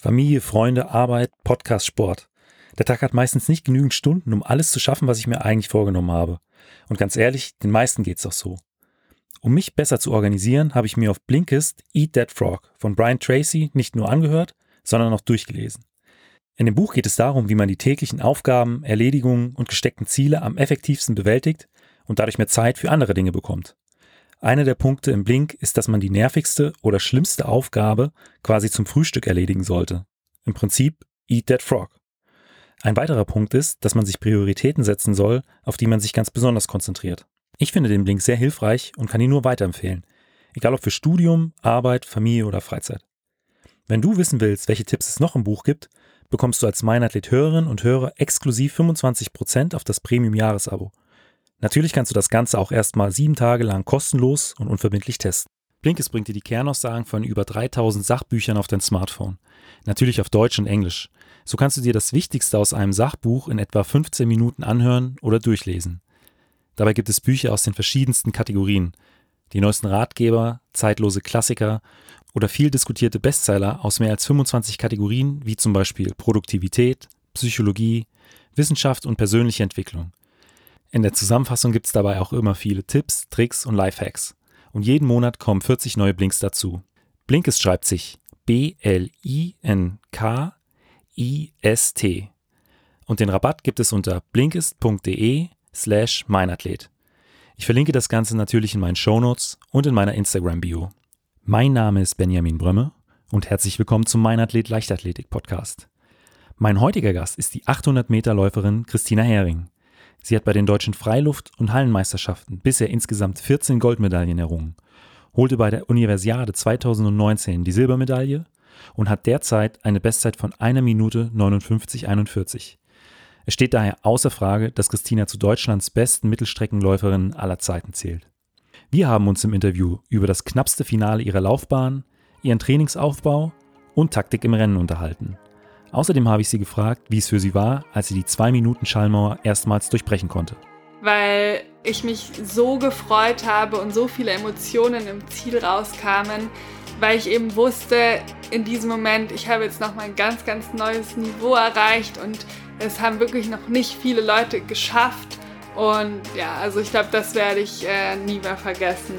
Familie, Freunde, Arbeit, Podcast, Sport. Der Tag hat meistens nicht genügend Stunden, um alles zu schaffen, was ich mir eigentlich vorgenommen habe. Und ganz ehrlich, den meisten geht's doch so. Um mich besser zu organisieren, habe ich mir auf Blinkist Eat That Frog von Brian Tracy nicht nur angehört, sondern auch durchgelesen. In dem Buch geht es darum, wie man die täglichen Aufgaben, Erledigungen und gesteckten Ziele am effektivsten bewältigt und dadurch mehr Zeit für andere Dinge bekommt. Einer der Punkte im Blink ist, dass man die nervigste oder schlimmste Aufgabe quasi zum Frühstück erledigen sollte. Im Prinzip Eat That Frog. Ein weiterer Punkt ist, dass man sich Prioritäten setzen soll, auf die man sich ganz besonders konzentriert. Ich finde den Blink sehr hilfreich und kann ihn nur weiterempfehlen. Egal ob für Studium, Arbeit, Familie oder Freizeit. Wenn du wissen willst, welche Tipps es noch im Buch gibt, bekommst du als Meinathlet-Hörerin und Hörer exklusiv 25% auf das Premium-Jahresabo. Natürlich kannst du das Ganze auch erstmal sieben Tage lang kostenlos und unverbindlich testen. Blinkes bringt dir die Kernaussagen von über 3000 Sachbüchern auf dein Smartphone. Natürlich auf Deutsch und Englisch. So kannst du dir das Wichtigste aus einem Sachbuch in etwa 15 Minuten anhören oder durchlesen. Dabei gibt es Bücher aus den verschiedensten Kategorien. Die neuesten Ratgeber, zeitlose Klassiker oder viel diskutierte Bestseller aus mehr als 25 Kategorien wie zum Beispiel Produktivität, Psychologie, Wissenschaft und persönliche Entwicklung. In der Zusammenfassung gibt es dabei auch immer viele Tipps, Tricks und Lifehacks. Und jeden Monat kommen 40 neue Blinks dazu. Blinkist schreibt sich B-L-I-N-K-I-S-T. Und den Rabatt gibt es unter blinkist.de slash meinathlet. Ich verlinke das Ganze natürlich in meinen Shownotes und in meiner Instagram-Bio. Mein Name ist Benjamin Brömme und herzlich willkommen zum Meinathlet Leichtathletik Podcast. Mein heutiger Gast ist die 800 Meter Läuferin Christina Hering. Sie hat bei den deutschen Freiluft- und Hallenmeisterschaften bisher insgesamt 14 Goldmedaillen errungen, holte bei der Universiade 2019 die Silbermedaille und hat derzeit eine Bestzeit von einer Minute 59,41. Es steht daher außer Frage, dass Christina zu Deutschlands besten Mittelstreckenläuferinnen aller Zeiten zählt. Wir haben uns im Interview über das knappste Finale ihrer Laufbahn, ihren Trainingsaufbau und Taktik im Rennen unterhalten – Außerdem habe ich sie gefragt, wie es für sie war, als sie die zwei Minuten Schallmauer erstmals durchbrechen konnte. Weil ich mich so gefreut habe und so viele Emotionen im Ziel rauskamen, weil ich eben wusste, in diesem Moment, ich habe jetzt nochmal ein ganz, ganz neues Niveau erreicht und es haben wirklich noch nicht viele Leute geschafft. Und ja, also ich glaube, das werde ich äh, nie mehr vergessen.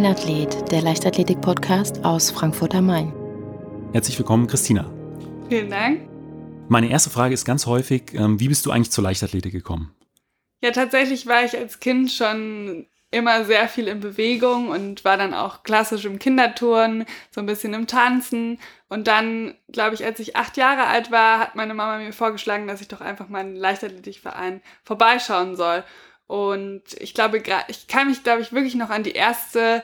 Mein Athlet, der Leichtathletik-Podcast aus Frankfurt am Main. Herzlich willkommen, Christina. Vielen Dank. Meine erste Frage ist ganz häufig, ähm, wie bist du eigentlich zur Leichtathletik gekommen? Ja, tatsächlich war ich als Kind schon immer sehr viel in Bewegung und war dann auch klassisch im Kinderturnen, so ein bisschen im Tanzen. Und dann, glaube ich, als ich acht Jahre alt war, hat meine Mama mir vorgeschlagen, dass ich doch einfach mal einen Leichtathletikverein vorbeischauen soll. Und ich glaube, ich kann mich, glaube ich, wirklich noch an die erste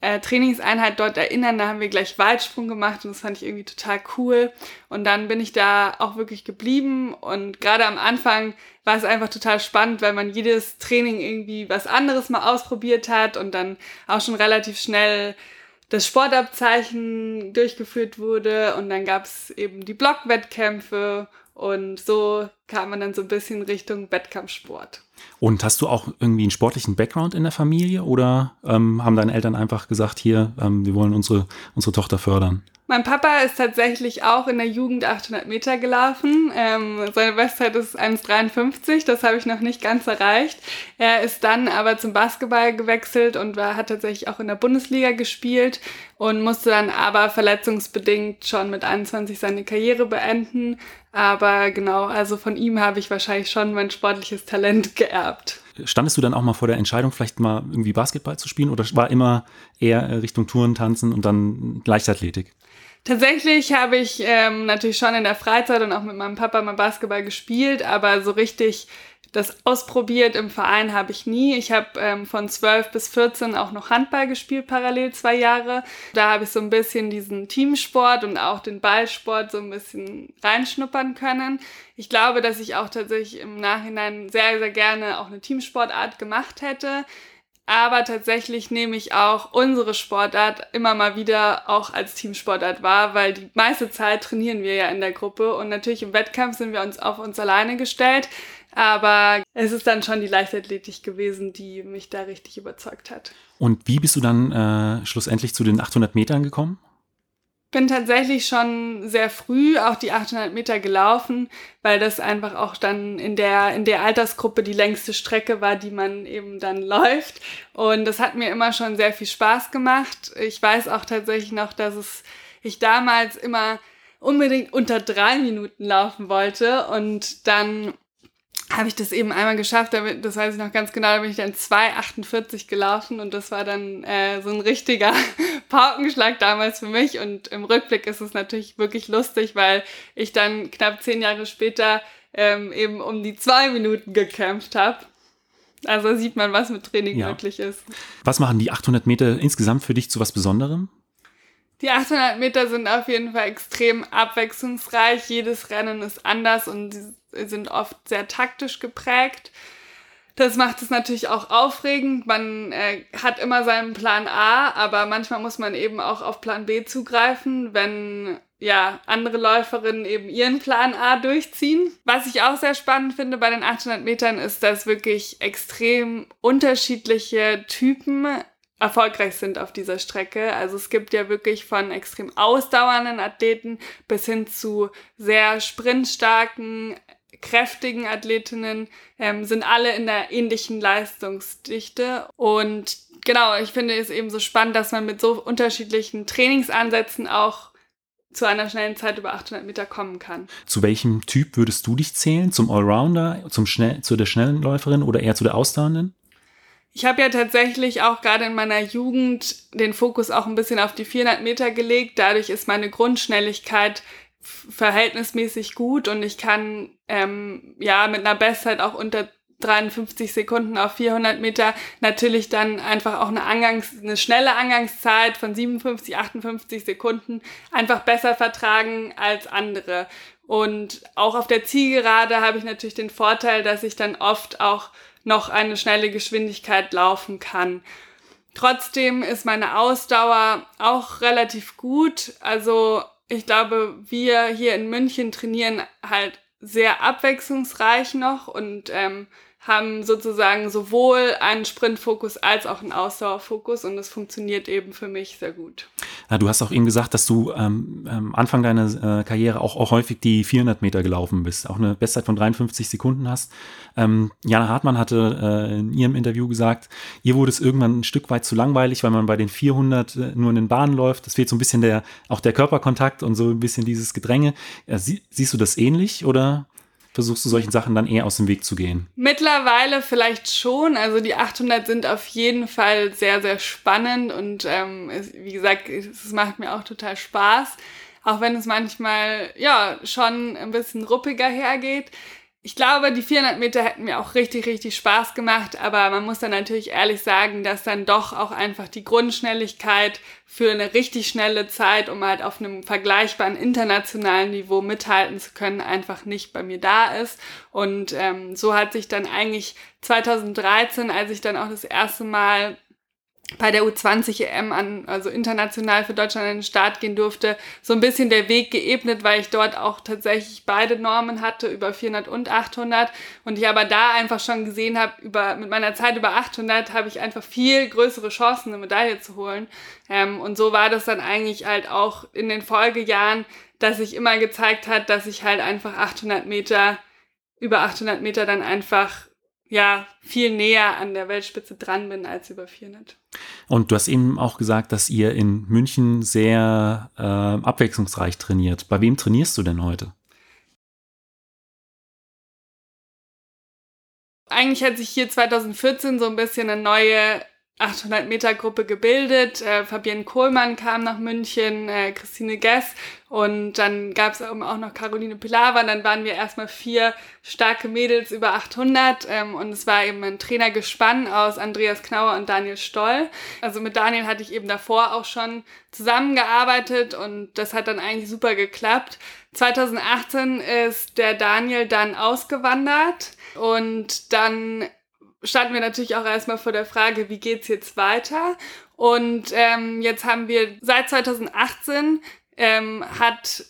äh, Trainingseinheit dort erinnern. Da haben wir gleich Weitsprung gemacht und das fand ich irgendwie total cool. Und dann bin ich da auch wirklich geblieben. Und gerade am Anfang war es einfach total spannend, weil man jedes Training irgendwie was anderes mal ausprobiert hat und dann auch schon relativ schnell das Sportabzeichen durchgeführt wurde. Und dann gab es eben die Blockwettkämpfe und so kam man dann so ein bisschen Richtung Wettkampfsport. Und hast du auch irgendwie einen sportlichen Background in der Familie oder ähm, haben deine Eltern einfach gesagt, hier, ähm, wir wollen unsere, unsere Tochter fördern? Mein Papa ist tatsächlich auch in der Jugend 800 Meter gelaufen. Ähm, seine Bestzeit ist 1,53, das habe ich noch nicht ganz erreicht. Er ist dann aber zum Basketball gewechselt und war, hat tatsächlich auch in der Bundesliga gespielt und musste dann aber verletzungsbedingt schon mit 21 seine Karriere beenden. Aber genau, also von ihm habe ich wahrscheinlich schon mein sportliches Talent geerbt. Standest du dann auch mal vor der Entscheidung, vielleicht mal irgendwie Basketball zu spielen oder war immer eher Richtung Touren, Tanzen und dann Leichtathletik? Tatsächlich habe ich ähm, natürlich schon in der Freizeit und auch mit meinem Papa mal Basketball gespielt, aber so richtig das ausprobiert. Im Verein habe ich nie. Ich habe ähm, von 12 bis 14 auch noch Handball gespielt, parallel zwei Jahre. Da habe ich so ein bisschen diesen Teamsport und auch den Ballsport so ein bisschen reinschnuppern können. Ich glaube, dass ich auch tatsächlich im Nachhinein sehr, sehr gerne auch eine Teamsportart gemacht hätte. Aber tatsächlich nehme ich auch unsere Sportart immer mal wieder auch als Teamsportart wahr, weil die meiste Zeit trainieren wir ja in der Gruppe und natürlich im Wettkampf sind wir uns auf uns alleine gestellt. Aber es ist dann schon die Leichtathletik gewesen, die mich da richtig überzeugt hat. Und wie bist du dann äh, schlussendlich zu den 800 Metern gekommen? Bin tatsächlich schon sehr früh auch die 800 Meter gelaufen, weil das einfach auch dann in der, in der Altersgruppe die längste Strecke war, die man eben dann läuft. Und das hat mir immer schon sehr viel Spaß gemacht. Ich weiß auch tatsächlich noch, dass es, ich damals immer unbedingt unter drei Minuten laufen wollte und dann habe ich das eben einmal geschafft, damit, das weiß ich noch ganz genau, da bin ich dann 2,48 gelaufen und das war dann äh, so ein richtiger Paukenschlag damals für mich und im Rückblick ist es natürlich wirklich lustig, weil ich dann knapp zehn Jahre später ähm, eben um die zwei Minuten gekämpft habe. Also sieht man, was mit Training ja. möglich ist. Was machen die 800 Meter insgesamt für dich zu was Besonderem? Die 800 Meter sind auf jeden Fall extrem abwechslungsreich. Jedes Rennen ist anders und sind oft sehr taktisch geprägt. Das macht es natürlich auch aufregend. Man äh, hat immer seinen Plan A, aber manchmal muss man eben auch auf Plan B zugreifen, wenn ja andere Läuferinnen eben ihren Plan A durchziehen. Was ich auch sehr spannend finde bei den 800 Metern ist, dass wirklich extrem unterschiedliche Typen erfolgreich sind auf dieser Strecke. Also es gibt ja wirklich von extrem ausdauernden Athleten bis hin zu sehr sprintstarken, kräftigen Athletinnen ähm, sind alle in der ähnlichen Leistungsdichte. Und genau, ich finde es eben so spannend, dass man mit so unterschiedlichen Trainingsansätzen auch zu einer schnellen Zeit über 800 Meter kommen kann. Zu welchem Typ würdest du dich zählen? Zum Allrounder, zum schnell, zu der schnellen Läuferin oder eher zu der Ausdauernden? Ich habe ja tatsächlich auch gerade in meiner Jugend den Fokus auch ein bisschen auf die 400 Meter gelegt. Dadurch ist meine Grundschnelligkeit verhältnismäßig gut und ich kann ähm, ja mit einer Bestzeit auch unter 53 Sekunden auf 400 Meter natürlich dann einfach auch eine, Angangs-, eine schnelle Angangszeit von 57, 58 Sekunden einfach besser vertragen als andere. Und auch auf der Zielgerade habe ich natürlich den Vorteil, dass ich dann oft auch noch eine schnelle Geschwindigkeit laufen kann. Trotzdem ist meine Ausdauer auch relativ gut. Also ich glaube, wir hier in München trainieren halt sehr abwechslungsreich noch und ähm, haben sozusagen sowohl einen Sprintfokus als auch einen Ausdauerfokus und das funktioniert eben für mich sehr gut. Ja, du hast auch eben gesagt, dass du ähm, ähm Anfang deiner äh, Karriere auch, auch häufig die 400 Meter gelaufen bist, auch eine Bestzeit von 53 Sekunden hast. Ähm, Jana Hartmann hatte äh, in ihrem Interview gesagt, ihr wurde es irgendwann ein Stück weit zu langweilig, weil man bei den 400 äh, nur in den Bahnen läuft. Es fehlt so ein bisschen der, auch der Körperkontakt und so ein bisschen dieses Gedränge. Ja, sie, siehst du das ähnlich oder? Versuchst du solchen Sachen dann eher aus dem Weg zu gehen? Mittlerweile vielleicht schon. Also die 800 sind auf jeden Fall sehr, sehr spannend und ähm, es, wie gesagt, es macht mir auch total Spaß. Auch wenn es manchmal ja schon ein bisschen ruppiger hergeht. Ich glaube, die 400 Meter hätten mir auch richtig, richtig Spaß gemacht, aber man muss dann natürlich ehrlich sagen, dass dann doch auch einfach die Grundschnelligkeit für eine richtig schnelle Zeit, um halt auf einem vergleichbaren internationalen Niveau mithalten zu können, einfach nicht bei mir da ist. Und ähm, so hat sich dann eigentlich 2013, als ich dann auch das erste Mal bei der U20 EM an, also international für Deutschland an den Start gehen durfte, so ein bisschen der Weg geebnet, weil ich dort auch tatsächlich beide Normen hatte, über 400 und 800. Und ich aber da einfach schon gesehen habe, über, mit meiner Zeit über 800 habe ich einfach viel größere Chancen, eine Medaille zu holen. Ähm, und so war das dann eigentlich halt auch in den Folgejahren, dass sich immer gezeigt hat, dass ich halt einfach 800 Meter, über 800 Meter dann einfach ja viel näher an der Weltspitze dran bin als über 400. Und du hast eben auch gesagt, dass ihr in München sehr äh, abwechslungsreich trainiert. Bei wem trainierst du denn heute? Eigentlich hat sich hier 2014 so ein bisschen eine neue 800 Meter Gruppe gebildet. Äh, Fabienne Kohlmann kam nach München, äh, Christine Gess und dann gab es auch noch Caroline Pilawa. Und dann waren wir erstmal vier starke Mädels über 800 ähm, und es war eben ein Trainergespann aus Andreas Knauer und Daniel Stoll. Also mit Daniel hatte ich eben davor auch schon zusammengearbeitet und das hat dann eigentlich super geklappt. 2018 ist der Daniel dann ausgewandert und dann standen wir natürlich auch erstmal vor der Frage, wie geht's jetzt weiter? Und ähm, jetzt haben wir seit 2018 ähm, hat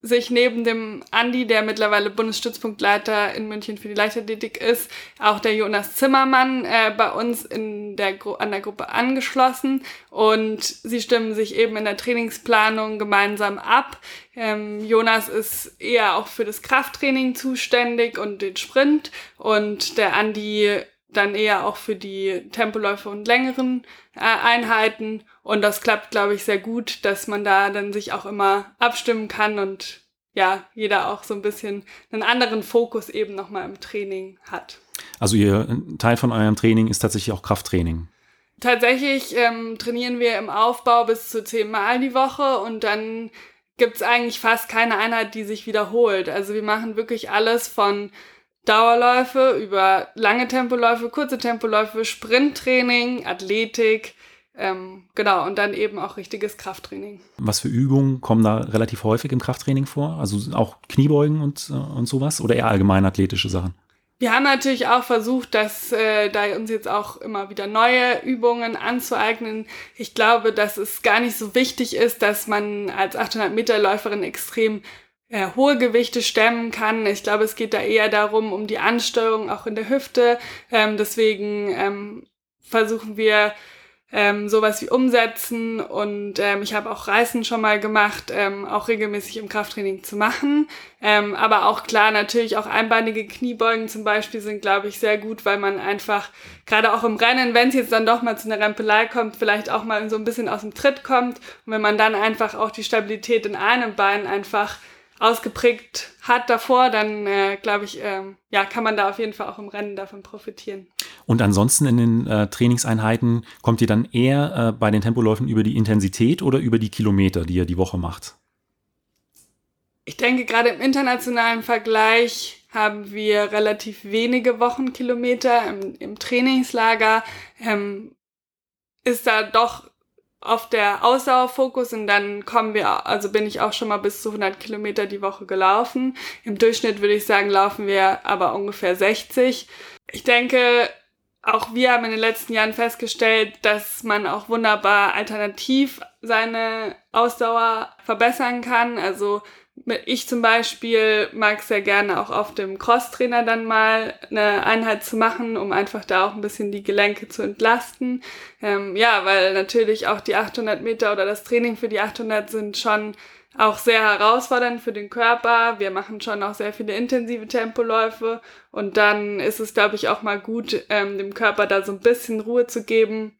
sich neben dem Andi, der mittlerweile Bundesstützpunktleiter in München für die Leichtathletik ist, auch der Jonas Zimmermann äh, bei uns in der an der Gruppe angeschlossen und sie stimmen sich eben in der Trainingsplanung gemeinsam ab. Ähm, Jonas ist eher auch für das Krafttraining zuständig und den Sprint und der Andi dann eher auch für die Tempoläufe und längeren äh, Einheiten. Und das klappt, glaube ich, sehr gut, dass man da dann sich auch immer abstimmen kann und ja, jeder auch so ein bisschen einen anderen Fokus eben nochmal im Training hat. Also ihr Teil von eurem Training ist tatsächlich auch Krafttraining. Tatsächlich ähm, trainieren wir im Aufbau bis zu zehnmal die Woche und dann gibt es eigentlich fast keine Einheit, die sich wiederholt. Also wir machen wirklich alles von Dauerläufe, über lange Tempoläufe, kurze Tempoläufe, Sprinttraining, Athletik, ähm, genau, und dann eben auch richtiges Krafttraining. Was für Übungen kommen da relativ häufig im Krafttraining vor? Also auch Kniebeugen und, äh, und sowas oder eher allgemein athletische Sachen? Wir haben natürlich auch versucht, dass äh, da uns jetzt auch immer wieder neue Übungen anzueignen. Ich glaube, dass es gar nicht so wichtig ist, dass man als 800 Meter Läuferin extrem äh, hohe Gewichte stemmen kann. Ich glaube, es geht da eher darum, um die Ansteuerung auch in der Hüfte. Ähm, deswegen ähm, versuchen wir ähm, sowas wie umsetzen und ähm, ich habe auch Reißen schon mal gemacht, ähm, auch regelmäßig im Krafttraining zu machen. Ähm, aber auch klar, natürlich auch einbeinige Kniebeugen zum Beispiel sind, glaube ich, sehr gut, weil man einfach gerade auch im Rennen, wenn es jetzt dann doch mal zu einer Rempelei kommt, vielleicht auch mal so ein bisschen aus dem Tritt kommt und wenn man dann einfach auch die Stabilität in einem Bein einfach ausgeprägt hat davor, dann äh, glaube ich, ähm, ja, kann man da auf jeden Fall auch im Rennen davon profitieren. Und ansonsten in den äh, Trainingseinheiten kommt ihr dann eher äh, bei den Tempoläufen über die Intensität oder über die Kilometer, die ihr die Woche macht? Ich denke, gerade im internationalen Vergleich haben wir relativ wenige Wochenkilometer im, im Trainingslager. Ähm, ist da doch auf der Ausdauerfokus und dann kommen wir, also bin ich auch schon mal bis zu 100 Kilometer die Woche gelaufen. Im Durchschnitt würde ich sagen, laufen wir aber ungefähr 60. Ich denke, auch wir haben in den letzten Jahren festgestellt, dass man auch wunderbar alternativ seine Ausdauer verbessern kann. Also ich zum Beispiel mag sehr gerne auch auf dem Crosstrainer dann mal eine Einheit zu machen, um einfach da auch ein bisschen die Gelenke zu entlasten. Ähm, ja, weil natürlich auch die 800 Meter oder das Training für die 800 sind schon auch sehr herausfordernd für den Körper. Wir machen schon auch sehr viele intensive Tempoläufe und dann ist es, glaube ich, auch mal gut, ähm, dem Körper da so ein bisschen Ruhe zu geben.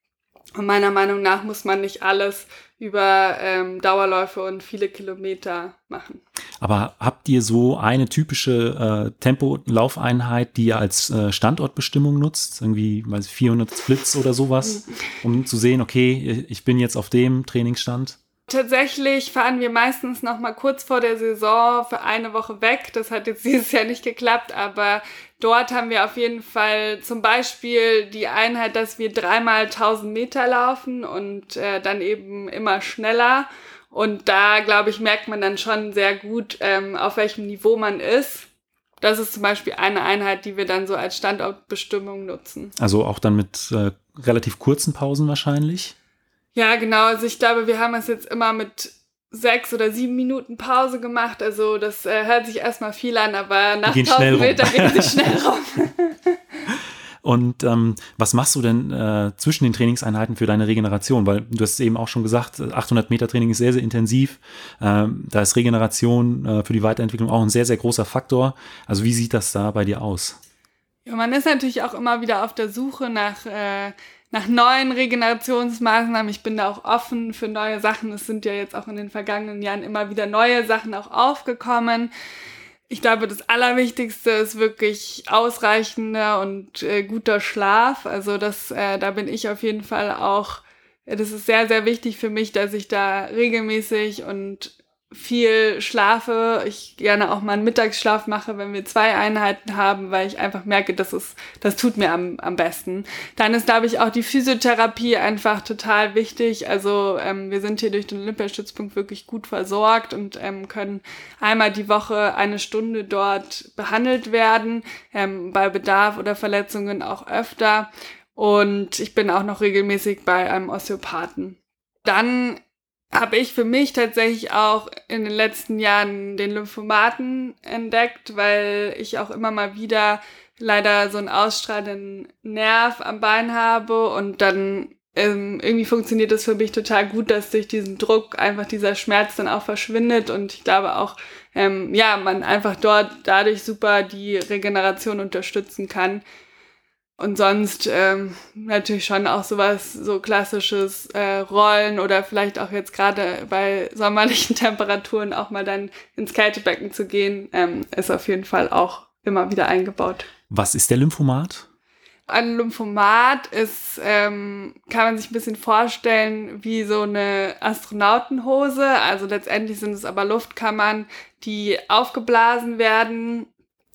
Und meiner Meinung nach muss man nicht alles über ähm, Dauerläufe und viele Kilometer machen. Aber habt ihr so eine typische äh, Tempo-Laufeinheit, die ihr als äh, Standortbestimmung nutzt? Irgendwie weiß ich, 400 Splits oder sowas, um zu sehen, okay, ich bin jetzt auf dem Trainingsstand? Tatsächlich fahren wir meistens noch mal kurz vor der Saison für eine Woche weg. Das hat jetzt dieses Jahr nicht geklappt, aber dort haben wir auf jeden Fall zum Beispiel die Einheit, dass wir dreimal 1000 Meter laufen und äh, dann eben immer schneller. Und da, glaube ich, merkt man dann schon sehr gut, ähm, auf welchem Niveau man ist. Das ist zum Beispiel eine Einheit, die wir dann so als Standortbestimmung nutzen. Also auch dann mit äh, relativ kurzen Pausen wahrscheinlich? Ja, genau. Also ich glaube, wir haben es jetzt immer mit sechs oder sieben Minuten Pause gemacht. Also das äh, hört sich erstmal viel an, aber nach 1000 Metern geht es schnell rum. Und ähm, was machst du denn äh, zwischen den Trainingseinheiten für deine Regeneration? Weil du hast eben auch schon gesagt, 800 Meter Training ist sehr, sehr intensiv. Ähm, da ist Regeneration äh, für die Weiterentwicklung auch ein sehr, sehr großer Faktor. Also wie sieht das da bei dir aus? Ja, man ist natürlich auch immer wieder auf der Suche nach äh, nach neuen Regenerationsmaßnahmen. Ich bin da auch offen für neue Sachen. Es sind ja jetzt auch in den vergangenen Jahren immer wieder neue Sachen auch aufgekommen. ich glaube, das Allerwichtigste ist wirklich ausreichender und äh, guter Schlaf. Also das, äh, da bin ich auf jeden Fall auch, das ist sehr, sehr wichtig für mich, dass ich da regelmäßig und viel schlafe, ich gerne auch mal einen Mittagsschlaf mache, wenn wir zwei Einheiten haben, weil ich einfach merke, das ist, das tut mir am, am besten. Dann ist, glaube ich, auch die Physiotherapie einfach total wichtig. Also ähm, wir sind hier durch den Olympiastützpunkt wirklich gut versorgt und ähm, können einmal die Woche eine Stunde dort behandelt werden, ähm, bei Bedarf oder Verletzungen auch öfter. Und ich bin auch noch regelmäßig bei einem Osteopathen. Dann habe ich für mich tatsächlich auch in den letzten Jahren den Lymphomaten entdeckt, weil ich auch immer mal wieder leider so einen ausstrahlenden Nerv am Bein habe und dann ähm, irgendwie funktioniert es für mich total gut, dass durch diesen Druck einfach dieser Schmerz dann auch verschwindet und ich glaube auch, ähm, ja, man einfach dort dadurch super die Regeneration unterstützen kann. Und sonst ähm, natürlich schon auch sowas, so klassisches äh, Rollen oder vielleicht auch jetzt gerade bei sommerlichen Temperaturen auch mal dann ins Kältebecken zu gehen, ähm, ist auf jeden Fall auch immer wieder eingebaut. Was ist der Lymphomat? Ein Lymphomat ist, ähm, kann man sich ein bisschen vorstellen wie so eine Astronautenhose. Also letztendlich sind es aber Luftkammern, die aufgeblasen werden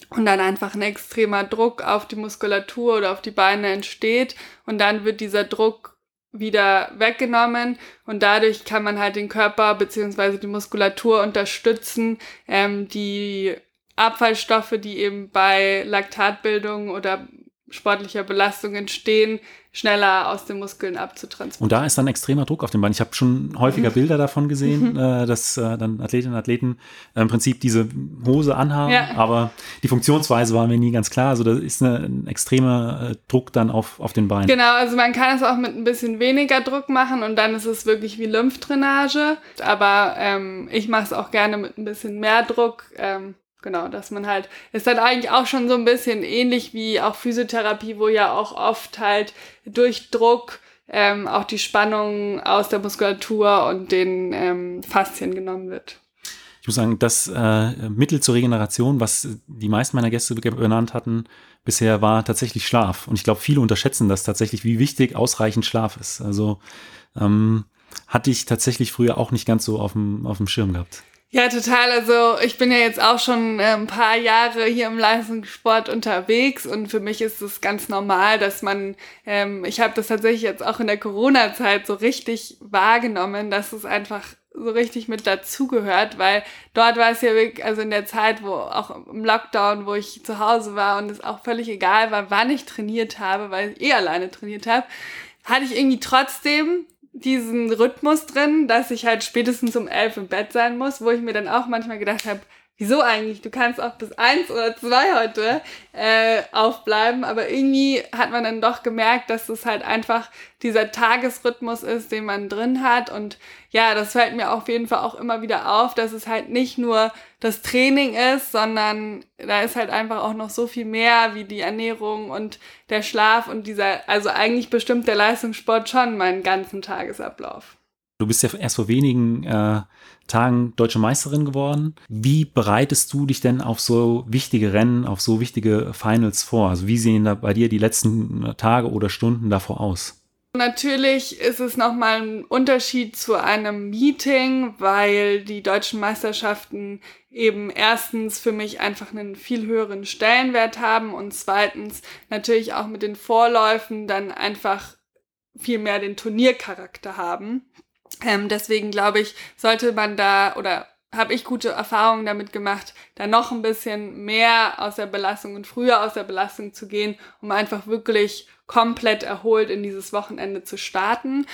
und dann einfach ein extremer Druck auf die Muskulatur oder auf die Beine entsteht. Und dann wird dieser Druck wieder weggenommen. Und dadurch kann man halt den Körper beziehungsweise die Muskulatur unterstützen, ähm, die Abfallstoffe, die eben bei Laktatbildung oder sportlicher Belastung entstehen, schneller aus den Muskeln abzutransportieren. Und da ist dann extremer Druck auf dem Bein. Ich habe schon häufiger mhm. Bilder davon gesehen, mhm. äh, dass äh, dann Athletinnen und Athleten im Prinzip diese Hose anhaben, ja. aber die Funktionsweise war mir nie ganz klar. Also da ist eine, ein extremer äh, Druck dann auf, auf den Beinen. Genau, also man kann es auch mit ein bisschen weniger Druck machen und dann ist es wirklich wie Lymphdrainage. Aber ähm, ich mache es auch gerne mit ein bisschen mehr Druck. Ähm, Genau, dass man halt, ist dann eigentlich auch schon so ein bisschen ähnlich wie auch Physiotherapie, wo ja auch oft halt durch Druck ähm, auch die Spannung aus der Muskulatur und den ähm, Faszien genommen wird. Ich muss sagen, das äh, Mittel zur Regeneration, was die meisten meiner Gäste benannt hatten, bisher war tatsächlich Schlaf. Und ich glaube, viele unterschätzen das tatsächlich, wie wichtig ausreichend Schlaf ist. Also ähm, hatte ich tatsächlich früher auch nicht ganz so auf dem, auf dem Schirm gehabt. Ja, total. Also ich bin ja jetzt auch schon äh, ein paar Jahre hier im Leistungssport unterwegs und für mich ist es ganz normal, dass man, ähm, ich habe das tatsächlich jetzt auch in der Corona-Zeit so richtig wahrgenommen, dass es einfach so richtig mit dazugehört, weil dort war es ja wirklich, also in der Zeit, wo auch im Lockdown, wo ich zu Hause war und es auch völlig egal war, wann ich trainiert habe, weil ich eh alleine trainiert habe, hatte ich irgendwie trotzdem diesen Rhythmus drin, dass ich halt spätestens um elf im Bett sein muss, wo ich mir dann auch manchmal gedacht habe, wieso eigentlich? Du kannst auch bis eins oder zwei heute äh, aufbleiben, aber irgendwie hat man dann doch gemerkt, dass es halt einfach dieser Tagesrhythmus ist, den man drin hat und ja, das fällt mir auf jeden Fall auch immer wieder auf, dass es halt nicht nur das Training ist, sondern da ist halt einfach auch noch so viel mehr wie die Ernährung und der Schlaf und dieser, also eigentlich bestimmt der Leistungssport schon meinen ganzen Tagesablauf. Du bist ja erst vor wenigen äh, Tagen deutsche Meisterin geworden. Wie bereitest du dich denn auf so wichtige Rennen, auf so wichtige Finals vor? Also wie sehen da bei dir die letzten Tage oder Stunden davor aus? Natürlich ist es nochmal ein Unterschied zu einem Meeting, weil die deutschen Meisterschaften eben erstens für mich einfach einen viel höheren Stellenwert haben und zweitens natürlich auch mit den Vorläufen dann einfach viel mehr den Turniercharakter haben. Ähm, deswegen glaube ich, sollte man da oder habe ich gute Erfahrungen damit gemacht, da noch ein bisschen mehr aus der Belastung und früher aus der Belastung zu gehen, um einfach wirklich komplett erholt in dieses Wochenende zu starten.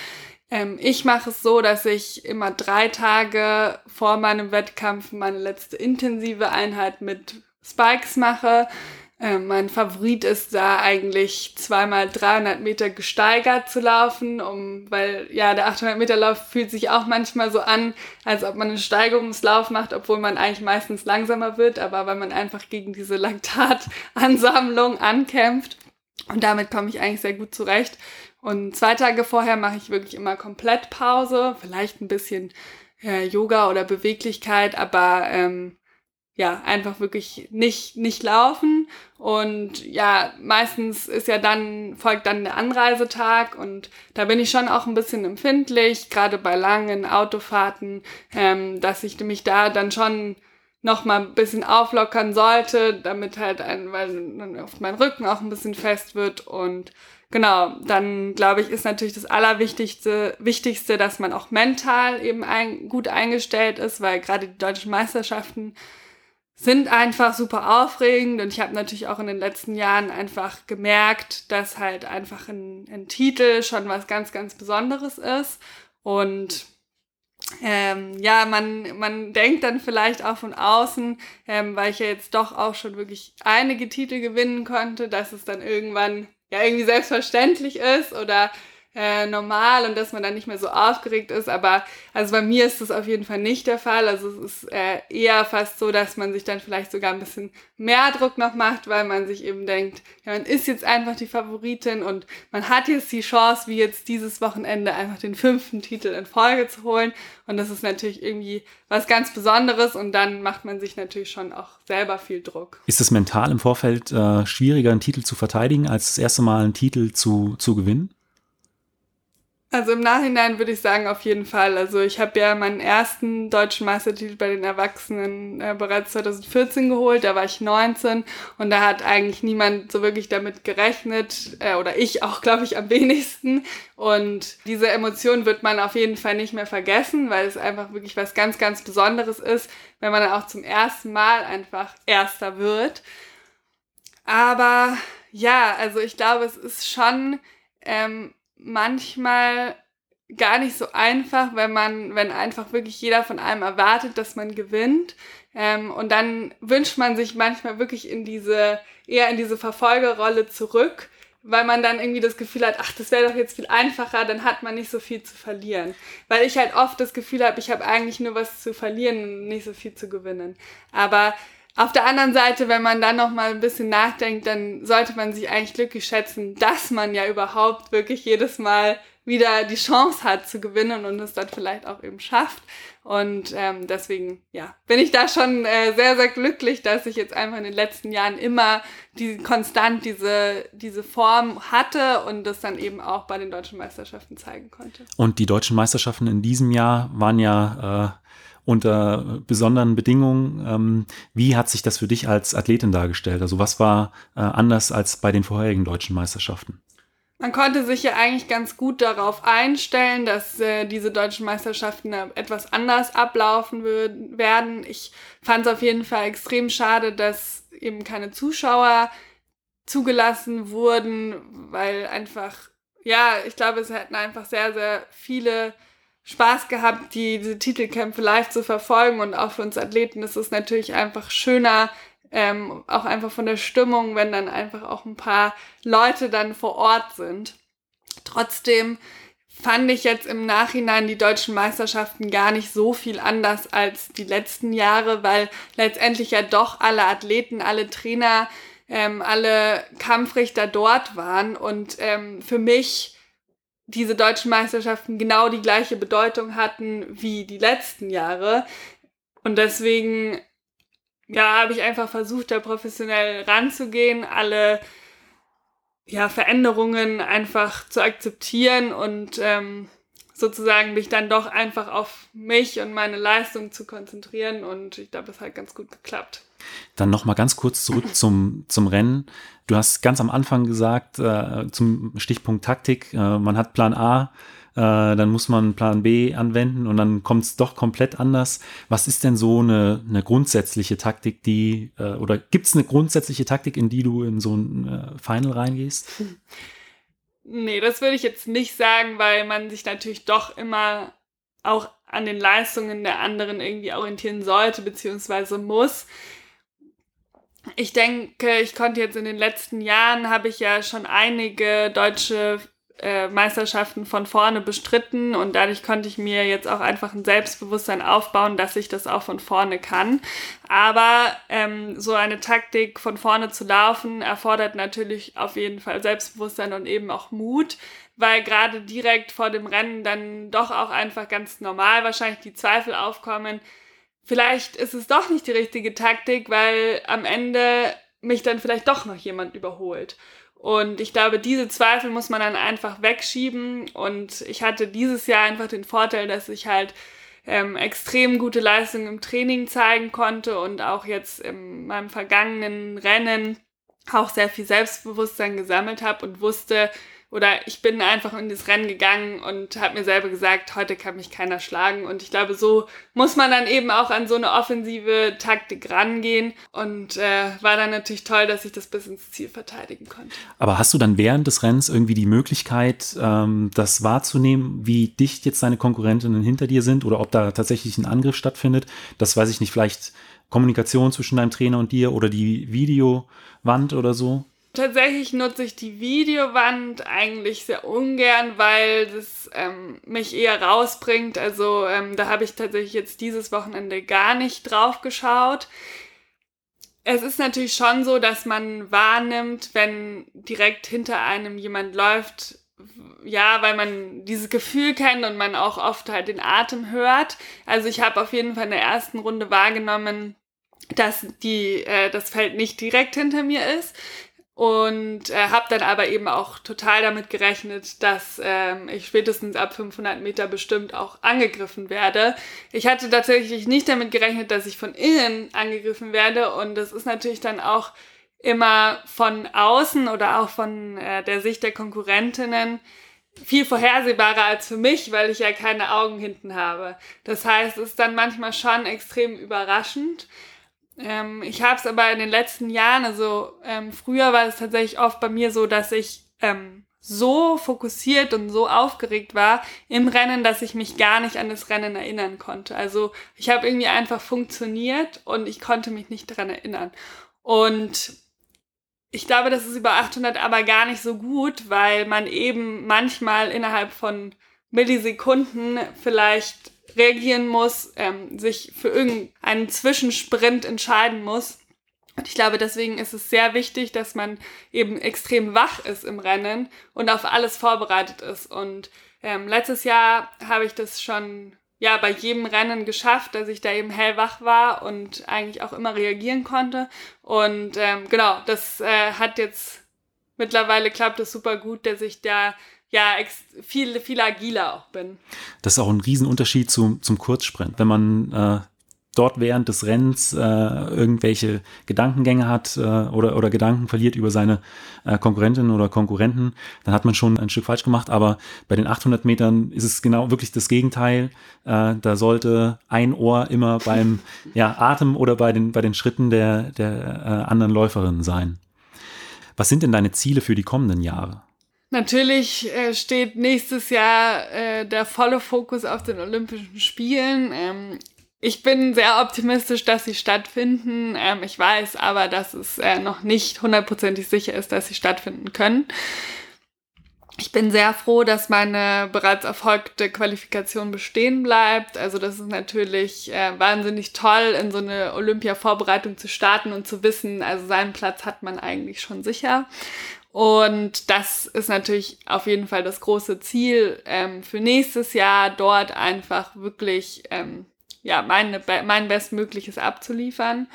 Ähm, ich mache es so, dass ich immer drei Tage vor meinem Wettkampf meine letzte intensive Einheit mit Spikes mache. Äh, mein Favorit ist da eigentlich zweimal 300 Meter gesteigert zu laufen, um, weil ja, der 800 Meter Lauf fühlt sich auch manchmal so an, als ob man einen Steigerungslauf macht, obwohl man eigentlich meistens langsamer wird, aber weil man einfach gegen diese Laktatansammlung ankämpft. Und damit komme ich eigentlich sehr gut zurecht. Und zwei Tage vorher mache ich wirklich immer komplett Pause, vielleicht ein bisschen äh, Yoga oder Beweglichkeit, aber ähm, ja, einfach wirklich nicht, nicht laufen. Und ja, meistens ist ja dann, folgt dann der Anreisetag und da bin ich schon auch ein bisschen empfindlich, gerade bei langen Autofahrten, ähm, dass ich mich da dann schon noch mal ein bisschen auflockern sollte, damit halt ein, weil dann oft mein Rücken auch ein bisschen fest wird und genau, dann glaube ich, ist natürlich das Allerwichtigste, Wichtigste, dass man auch mental eben ein, gut eingestellt ist, weil gerade die deutschen Meisterschaften sind einfach super aufregend und ich habe natürlich auch in den letzten Jahren einfach gemerkt, dass halt einfach ein, ein Titel schon was ganz, ganz Besonderes ist und ähm, ja, man, man denkt dann vielleicht auch von außen, ähm, weil ich ja jetzt doch auch schon wirklich einige Titel gewinnen konnte, dass es dann irgendwann ja irgendwie selbstverständlich ist oder äh, normal und dass man dann nicht mehr so aufgeregt ist. Aber also bei mir ist das auf jeden Fall nicht der Fall. Also es ist äh, eher fast so, dass man sich dann vielleicht sogar ein bisschen mehr Druck noch macht, weil man sich eben denkt, ja, man ist jetzt einfach die Favoritin und man hat jetzt die Chance, wie jetzt dieses Wochenende einfach den fünften Titel in Folge zu holen. Und das ist natürlich irgendwie was ganz Besonderes und dann macht man sich natürlich schon auch selber viel Druck. Ist es mental im Vorfeld äh, schwieriger, einen Titel zu verteidigen, als das erste Mal einen Titel zu, zu gewinnen? Also im Nachhinein würde ich sagen, auf jeden Fall. Also ich habe ja meinen ersten deutschen Meistertitel bei den Erwachsenen äh, bereits 2014 geholt, da war ich 19 und da hat eigentlich niemand so wirklich damit gerechnet äh, oder ich auch, glaube ich, am wenigsten. Und diese Emotion wird man auf jeden Fall nicht mehr vergessen, weil es einfach wirklich was ganz, ganz Besonderes ist, wenn man dann auch zum ersten Mal einfach Erster wird. Aber ja, also ich glaube, es ist schon... Ähm, manchmal gar nicht so einfach, wenn man, wenn einfach wirklich jeder von einem erwartet, dass man gewinnt. Ähm, und dann wünscht man sich manchmal wirklich in diese, eher in diese Verfolgerrolle zurück, weil man dann irgendwie das Gefühl hat, ach, das wäre doch jetzt viel einfacher, dann hat man nicht so viel zu verlieren. Weil ich halt oft das Gefühl habe, ich habe eigentlich nur was zu verlieren und nicht so viel zu gewinnen. Aber auf der anderen Seite, wenn man dann noch mal ein bisschen nachdenkt, dann sollte man sich eigentlich glücklich schätzen, dass man ja überhaupt wirklich jedes Mal wieder die Chance hat zu gewinnen und es dann vielleicht auch eben schafft. Und ähm, deswegen, ja, bin ich da schon äh, sehr, sehr glücklich, dass ich jetzt einfach in den letzten Jahren immer die, konstant diese, diese Form hatte und das dann eben auch bei den deutschen Meisterschaften zeigen konnte. Und die deutschen Meisterschaften in diesem Jahr waren ja äh unter besonderen Bedingungen. Ähm, wie hat sich das für dich als Athletin dargestellt? Also was war äh, anders als bei den vorherigen deutschen Meisterschaften? Man konnte sich ja eigentlich ganz gut darauf einstellen, dass äh, diese deutschen Meisterschaften äh, etwas anders ablaufen werden. Ich fand es auf jeden Fall extrem schade, dass eben keine Zuschauer zugelassen wurden, weil einfach, ja, ich glaube, es hätten einfach sehr, sehr viele Spaß gehabt, die, diese Titelkämpfe live zu verfolgen. Und auch für uns Athleten ist es natürlich einfach schöner, ähm, auch einfach von der Stimmung, wenn dann einfach auch ein paar Leute dann vor Ort sind. Trotzdem fand ich jetzt im Nachhinein die deutschen Meisterschaften gar nicht so viel anders als die letzten Jahre, weil letztendlich ja doch alle Athleten, alle Trainer, ähm, alle Kampfrichter dort waren. Und ähm, für mich diese deutschen Meisterschaften genau die gleiche Bedeutung hatten wie die letzten Jahre. Und deswegen, ja, habe ich einfach versucht, da professionell ranzugehen, alle ja, Veränderungen einfach zu akzeptieren und ähm, sozusagen mich dann doch einfach auf mich und meine Leistung zu konzentrieren. Und ich glaube, das hat ganz gut geklappt. Dann noch mal ganz kurz zurück zum, zum Rennen. Du hast ganz am Anfang gesagt, äh, zum Stichpunkt Taktik, äh, man hat Plan A, äh, dann muss man Plan B anwenden und dann kommt es doch komplett anders. Was ist denn so eine, eine grundsätzliche Taktik, die, äh, oder gibt es eine grundsätzliche Taktik, in die du in so ein äh, Final reingehst? Nee, das würde ich jetzt nicht sagen, weil man sich natürlich doch immer auch an den Leistungen der anderen irgendwie orientieren sollte, beziehungsweise muss ich denke, ich konnte jetzt in den letzten Jahren, habe ich ja schon einige deutsche äh, Meisterschaften von vorne bestritten und dadurch konnte ich mir jetzt auch einfach ein Selbstbewusstsein aufbauen, dass ich das auch von vorne kann. Aber ähm, so eine Taktik von vorne zu laufen erfordert natürlich auf jeden Fall Selbstbewusstsein und eben auch Mut, weil gerade direkt vor dem Rennen dann doch auch einfach ganz normal wahrscheinlich die Zweifel aufkommen, vielleicht ist es doch nicht die richtige Taktik, weil am Ende mich dann vielleicht doch noch jemand überholt. Und ich glaube, diese Zweifel muss man dann einfach wegschieben. Und ich hatte dieses Jahr einfach den Vorteil, dass ich halt ähm, extrem gute Leistungen im Training zeigen konnte und auch jetzt in meinem vergangenen Rennen auch sehr viel Selbstbewusstsein gesammelt habe und wusste, oder ich bin einfach in das Rennen gegangen und habe mir selber gesagt, heute kann mich keiner schlagen. Und ich glaube, so muss man dann eben auch an so eine offensive Taktik rangehen. Und äh, war dann natürlich toll, dass ich das bis ins Ziel verteidigen konnte. Aber hast du dann während des Rennens irgendwie die Möglichkeit, ähm, das wahrzunehmen, wie dicht jetzt deine Konkurrentinnen hinter dir sind oder ob da tatsächlich ein Angriff stattfindet? Das weiß ich nicht, vielleicht Kommunikation zwischen deinem Trainer und dir oder die Videowand oder so? Tatsächlich nutze ich die Videowand eigentlich sehr ungern, weil das ähm, mich eher rausbringt. Also ähm, da habe ich tatsächlich jetzt dieses Wochenende gar nicht drauf geschaut. Es ist natürlich schon so, dass man wahrnimmt, wenn direkt hinter einem jemand läuft, ja, weil man dieses Gefühl kennt und man auch oft halt den Atem hört. Also ich habe auf jeden Fall in der ersten Runde wahrgenommen, dass die, äh, das Feld nicht direkt hinter mir ist und äh, habe dann aber eben auch total damit gerechnet, dass ähm, ich spätestens ab 500 Meter bestimmt auch angegriffen werde. Ich hatte tatsächlich nicht damit gerechnet, dass ich von innen angegriffen werde und das ist natürlich dann auch immer von außen oder auch von äh, der Sicht der Konkurrentinnen viel vorhersehbarer als für mich, weil ich ja keine Augen hinten habe. Das heißt, es ist dann manchmal schon extrem überraschend. Ähm, ich habe es aber in den letzten Jahren, also ähm, früher war es tatsächlich oft bei mir so, dass ich ähm, so fokussiert und so aufgeregt war im Rennen, dass ich mich gar nicht an das Rennen erinnern konnte. Also ich habe irgendwie einfach funktioniert und ich konnte mich nicht daran erinnern. Und ich glaube, das ist über 800 aber gar nicht so gut, weil man eben manchmal innerhalb von Millisekunden vielleicht reagieren muss, ähm, sich für irgendeinen Zwischensprint entscheiden muss. Und ich glaube, deswegen ist es sehr wichtig, dass man eben extrem wach ist im Rennen und auf alles vorbereitet ist. Und ähm, letztes Jahr habe ich das schon ja bei jedem Rennen geschafft, dass ich da eben hellwach war und eigentlich auch immer reagieren konnte. Und ähm, genau, das äh, hat jetzt mittlerweile klappt es super gut, dass ich da ja viel, viel agiler auch bin. Das ist auch ein Riesenunterschied zum, zum Kurzsprint. Wenn man äh, dort während des Rennens äh, irgendwelche Gedankengänge hat äh, oder, oder Gedanken verliert über seine äh, Konkurrentinnen oder Konkurrenten, dann hat man schon ein Stück falsch gemacht. Aber bei den 800 Metern ist es genau wirklich das Gegenteil. Äh, da sollte ein Ohr immer beim ja, Atem oder bei den, bei den Schritten der, der äh, anderen Läuferinnen sein. Was sind denn deine Ziele für die kommenden Jahre? Natürlich äh, steht nächstes Jahr äh, der volle Fokus auf den Olympischen Spielen. Ähm, ich bin sehr optimistisch, dass sie stattfinden. Ähm, ich weiß aber, dass es äh, noch nicht hundertprozentig sicher ist, dass sie stattfinden können. Ich bin sehr froh, dass meine bereits erfolgte Qualifikation bestehen bleibt. Also das ist natürlich äh, wahnsinnig toll, in so eine Olympia-Vorbereitung zu starten und zu wissen, also seinen Platz hat man eigentlich schon sicher. Und das ist natürlich auf jeden Fall das große Ziel ähm, für nächstes Jahr, dort einfach wirklich ähm, ja, meine, mein Bestmögliches abzuliefern.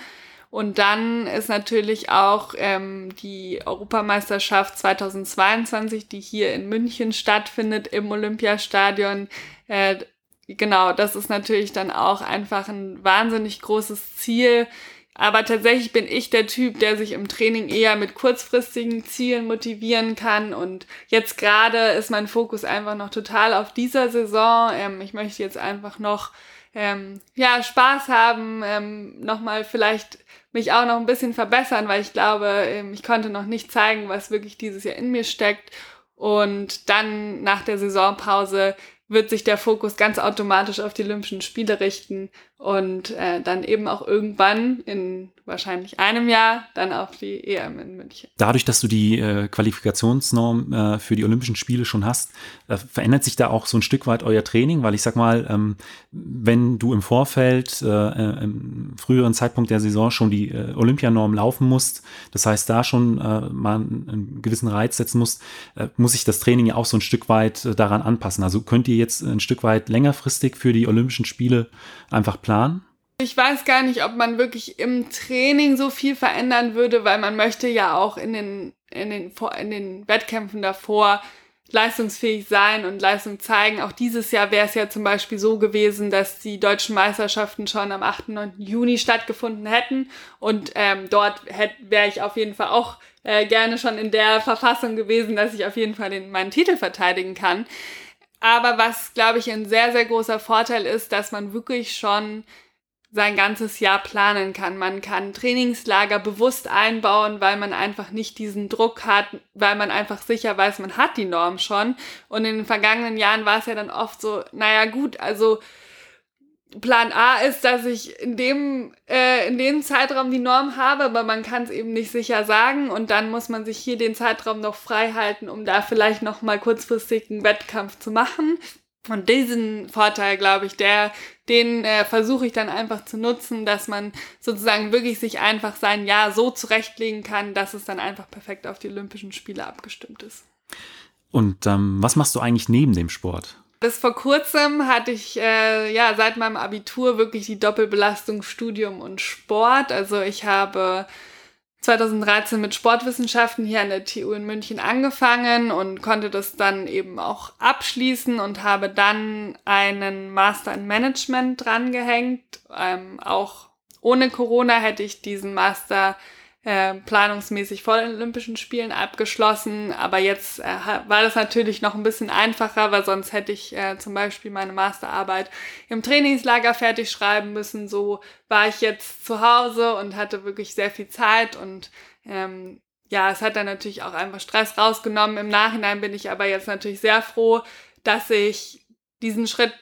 Und dann ist natürlich auch ähm, die Europameisterschaft 2022, die hier in München stattfindet, im Olympiastadion. Äh, genau, das ist natürlich dann auch einfach ein wahnsinnig großes Ziel, aber tatsächlich bin ich der Typ, der sich im Training eher mit kurzfristigen Zielen motivieren kann. Und jetzt gerade ist mein Fokus einfach noch total auf dieser Saison. Ähm, ich möchte jetzt einfach noch ähm, ja, Spaß haben, ähm, nochmal vielleicht mich auch noch ein bisschen verbessern, weil ich glaube, ähm, ich konnte noch nicht zeigen, was wirklich dieses Jahr in mir steckt. Und dann nach der Saisonpause wird sich der Fokus ganz automatisch auf die Olympischen Spiele richten und äh, dann eben auch irgendwann in wahrscheinlich einem Jahr dann auf die EM in München. Dadurch, dass du die äh, Qualifikationsnorm äh, für die Olympischen Spiele schon hast, äh, verändert sich da auch so ein Stück weit euer Training, weil ich sag mal, ähm, wenn du im Vorfeld, äh, äh im früheren Zeitpunkt der Saison schon die äh, Olympianorm laufen musst, das heißt da schon mal einen, einen gewissen Reiz setzen musst, muss sich das Training ja auch so ein Stück weit daran anpassen. Also könnt ihr jetzt ein Stück weit längerfristig für die Olympischen Spiele einfach planen? Ich weiß gar nicht, ob man wirklich im Training so viel verändern würde, weil man möchte ja auch in den, in den, in den Wettkämpfen davor leistungsfähig sein und Leistung zeigen. Auch dieses Jahr wäre es ja zum Beispiel so gewesen, dass die deutschen Meisterschaften schon am 8. und 9. Juni stattgefunden hätten. Und ähm, dort wäre ich auf jeden Fall auch äh, gerne schon in der Verfassung gewesen, dass ich auf jeden Fall den, meinen Titel verteidigen kann. Aber was, glaube ich, ein sehr, sehr großer Vorteil ist, dass man wirklich schon sein ganzes Jahr planen kann. Man kann Trainingslager bewusst einbauen, weil man einfach nicht diesen Druck hat, weil man einfach sicher weiß, man hat die Norm schon. Und in den vergangenen Jahren war es ja dann oft so, naja gut, also Plan A ist, dass ich in dem, äh, in dem Zeitraum die Norm habe, aber man kann es eben nicht sicher sagen und dann muss man sich hier den Zeitraum noch frei halten, um da vielleicht noch mal kurzfristig einen Wettkampf zu machen. Und diesen Vorteil, glaube ich, der, den äh, versuche ich dann einfach zu nutzen, dass man sozusagen wirklich sich einfach sein Jahr so zurechtlegen kann, dass es dann einfach perfekt auf die Olympischen Spiele abgestimmt ist. Und ähm, was machst du eigentlich neben dem Sport? Bis vor kurzem hatte ich äh, ja seit meinem Abitur wirklich die Doppelbelastung Studium und Sport. Also ich habe 2013 mit Sportwissenschaften hier an der TU in München angefangen und konnte das dann eben auch abschließen und habe dann einen Master in Management drangehängt. Ähm, auch ohne Corona hätte ich diesen Master äh, planungsmäßig vor den Olympischen Spielen abgeschlossen. Aber jetzt äh, war das natürlich noch ein bisschen einfacher, weil sonst hätte ich äh, zum Beispiel meine Masterarbeit im Trainingslager fertig schreiben müssen. So war ich jetzt zu Hause und hatte wirklich sehr viel Zeit und ähm, ja, es hat dann natürlich auch einfach Stress rausgenommen. Im Nachhinein bin ich aber jetzt natürlich sehr froh, dass ich diesen Schritt